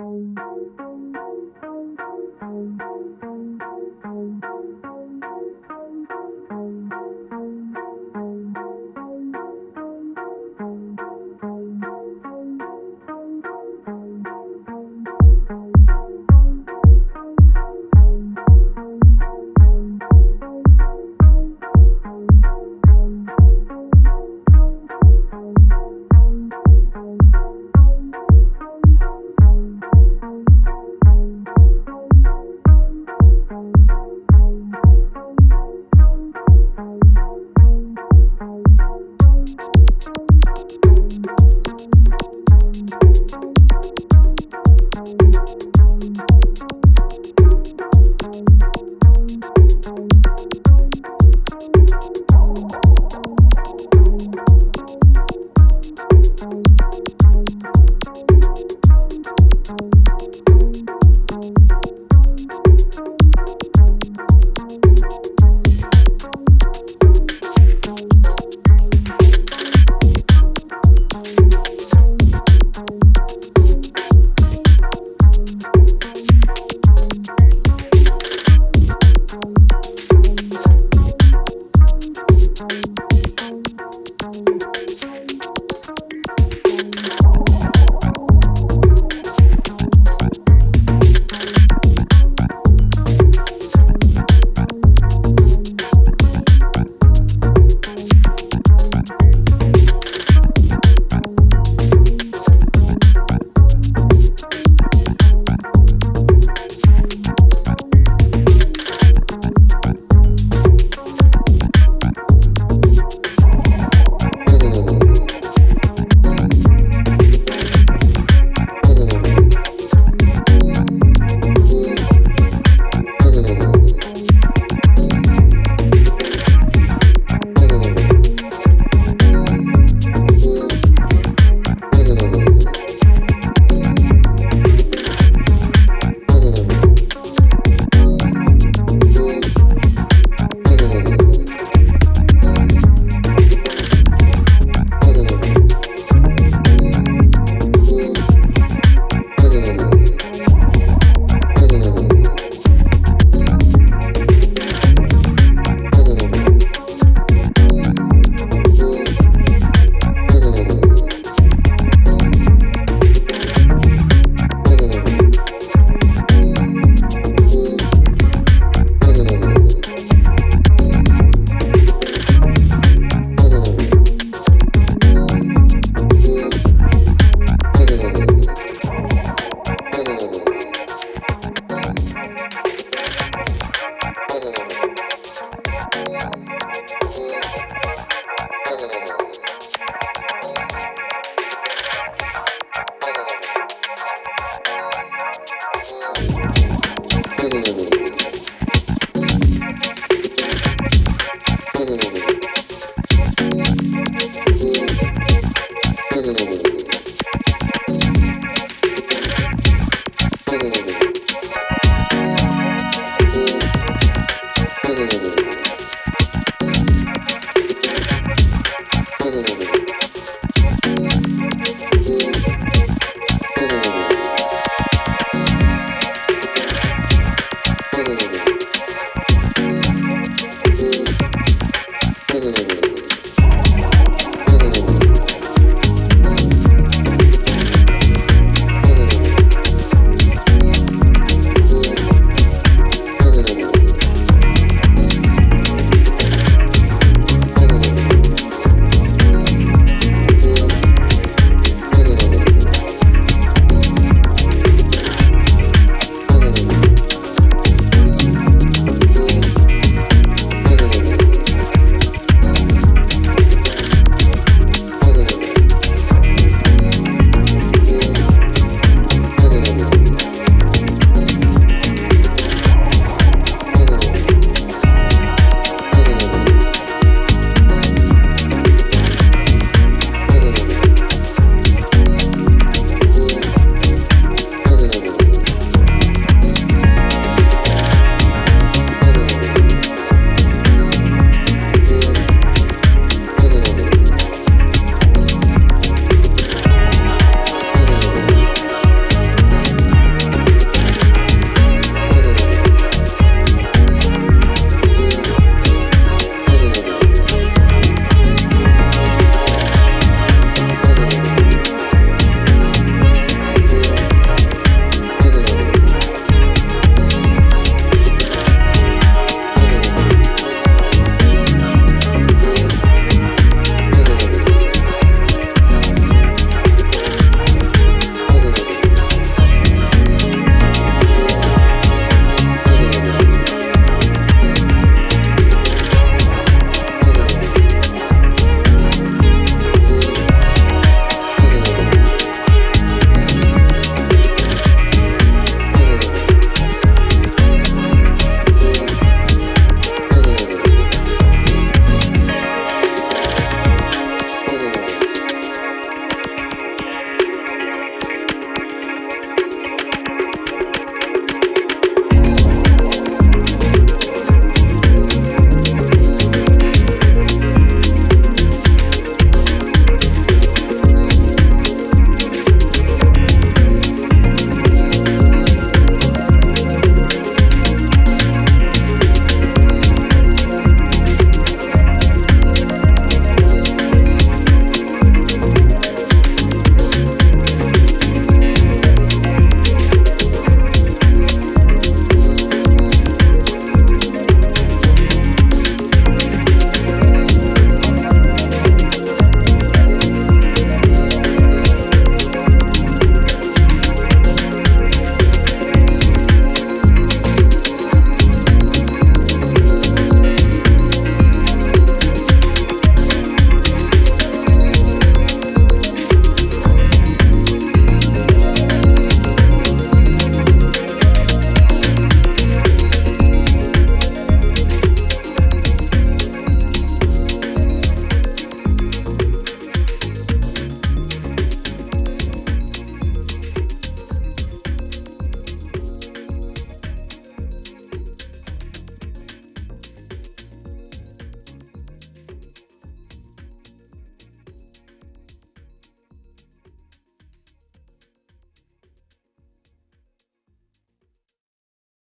Thank you. Absolutely.